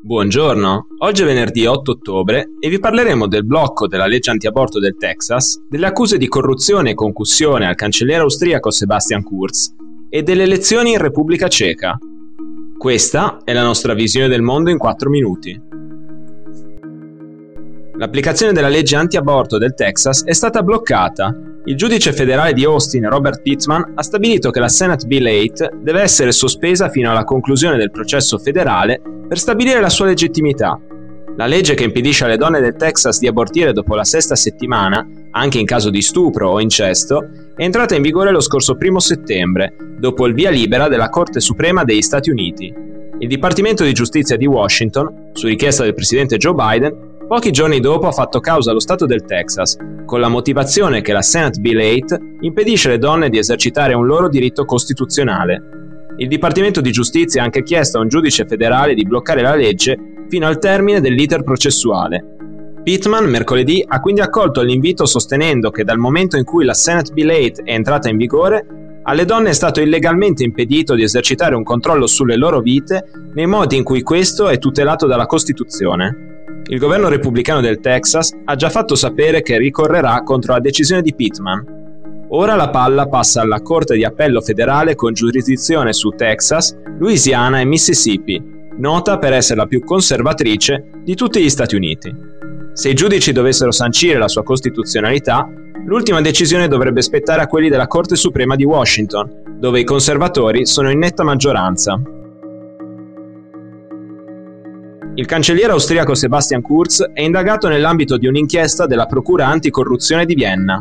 Buongiorno, oggi è venerdì 8 ottobre e vi parleremo del blocco della legge antiaborto del Texas, delle accuse di corruzione e concussione al cancelliere austriaco Sebastian Kurz e delle elezioni in Repubblica Ceca. Questa è la nostra visione del mondo in 4 minuti. L'applicazione della legge anti-aborto del Texas è stata bloccata. Il giudice federale di Austin, Robert Pittman, ha stabilito che la Senate Bill 8 deve essere sospesa fino alla conclusione del processo federale per stabilire la sua legittimità. La legge che impedisce alle donne del Texas di abortire dopo la sesta settimana, anche in caso di stupro o incesto, è entrata in vigore lo scorso 1 settembre, dopo il via libera della Corte Suprema degli Stati Uniti. Il Dipartimento di Giustizia di Washington, su richiesta del presidente Joe Biden, Pochi giorni dopo ha fatto causa allo Stato del Texas, con la motivazione che la Senate Bill 8 impedisce alle donne di esercitare un loro diritto costituzionale. Il Dipartimento di Giustizia ha anche chiesto a un giudice federale di bloccare la legge fino al termine dell'iter processuale. Pittman mercoledì ha quindi accolto l'invito sostenendo che dal momento in cui la Senate Bill 8 è entrata in vigore, alle donne è stato illegalmente impedito di esercitare un controllo sulle loro vite nei modi in cui questo è tutelato dalla Costituzione il governo repubblicano del Texas ha già fatto sapere che ricorrerà contro la decisione di Pittman. Ora la palla passa alla Corte di Appello federale con giurisdizione su Texas, Louisiana e Mississippi, nota per essere la più conservatrice di tutti gli Stati Uniti. Se i giudici dovessero sancire la sua costituzionalità, l'ultima decisione dovrebbe spettare a quelli della Corte Suprema di Washington, dove i conservatori sono in netta maggioranza. Il cancelliere austriaco Sebastian Kurz è indagato nell'ambito di un'inchiesta della Procura anticorruzione di Vienna.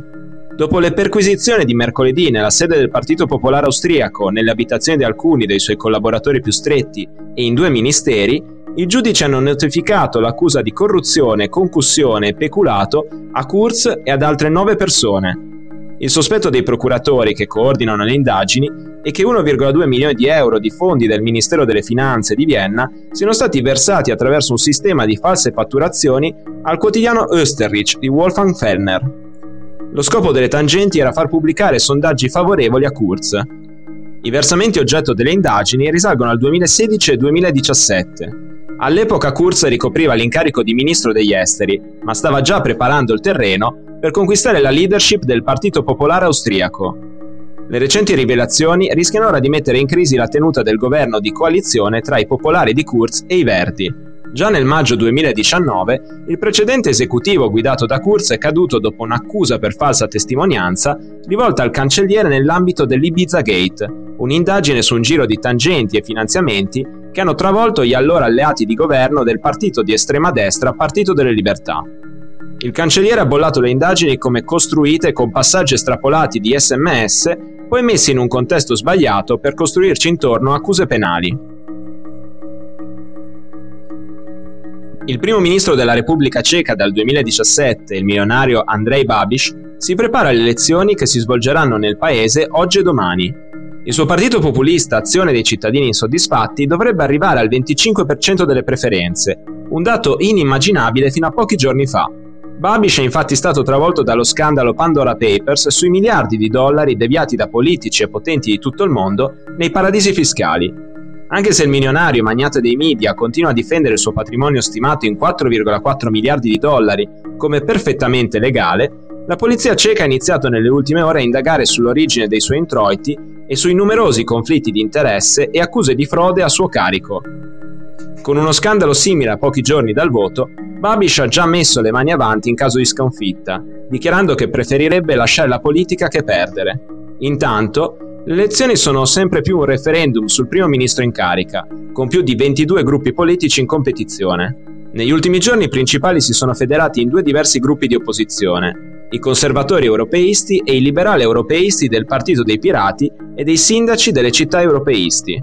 Dopo le perquisizioni di mercoledì nella sede del Partito Popolare Austriaco, nelle abitazioni di alcuni dei suoi collaboratori più stretti e in due ministeri, i giudici hanno notificato l'accusa di corruzione, concussione e peculato a Kurz e ad altre nove persone, il sospetto dei procuratori che coordinano le indagini è che 1,2 milioni di euro di fondi del Ministero delle Finanze di Vienna siano stati versati attraverso un sistema di false fatturazioni al quotidiano Österreich di Wolfgang Fellner. Lo scopo delle tangenti era far pubblicare sondaggi favorevoli a Kurz. I versamenti oggetto delle indagini risalgono al 2016 e 2017. All'epoca Kurz ricopriva l'incarico di ministro degli esteri, ma stava già preparando il terreno per conquistare la leadership del Partito Popolare Austriaco. Le recenti rivelazioni rischiano ora di mettere in crisi la tenuta del governo di coalizione tra i popolari di Kurz e i Verdi. Già nel maggio 2019 il precedente esecutivo guidato da Kurz è caduto dopo un'accusa per falsa testimonianza rivolta al cancelliere nell'ambito dell'Ibiza Gate, un'indagine su un giro di tangenti e finanziamenti che hanno travolto gli allora alleati di governo del partito di estrema destra Partito delle Libertà. Il cancelliere ha bollato le indagini come costruite con passaggi estrapolati di sms, poi messi in un contesto sbagliato per costruirci intorno accuse penali. Il primo ministro della Repubblica Ceca dal 2017, il milionario Andrei Babiš, si prepara alle elezioni che si svolgeranno nel paese oggi e domani. Il suo partito populista Azione dei cittadini insoddisfatti dovrebbe arrivare al 25% delle preferenze, un dato inimmaginabile fino a pochi giorni fa. Babish è infatti stato travolto dallo scandalo Pandora Papers sui miliardi di dollari deviati da politici e potenti di tutto il mondo nei paradisi fiscali. Anche se il milionario magnate dei media continua a difendere il suo patrimonio stimato in 4,4 miliardi di dollari come perfettamente legale, la polizia ceca ha iniziato nelle ultime ore a indagare sull'origine dei suoi introiti e sui numerosi conflitti di interesse e accuse di frode a suo carico. Con uno scandalo simile a pochi giorni dal voto, Babish ha già messo le mani avanti in caso di sconfitta, dichiarando che preferirebbe lasciare la politica che perdere. Intanto, le elezioni sono sempre più un referendum sul primo ministro in carica, con più di 22 gruppi politici in competizione. Negli ultimi giorni i principali si sono federati in due diversi gruppi di opposizione, i conservatori europeisti e i liberali europeisti del Partito dei Pirati e dei sindaci delle città europeisti.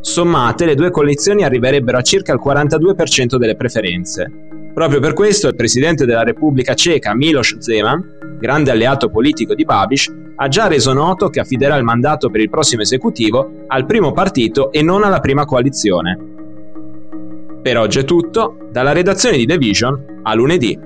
Sommate, le due coalizioni arriverebbero a circa il 42% delle preferenze. Proprio per questo il presidente della Repubblica Ceca Miloš Zeman, grande alleato politico di Babiš, ha già reso noto che affiderà il mandato per il prossimo esecutivo al primo partito e non alla prima coalizione. Per oggi è tutto, dalla redazione di The Vision a lunedì.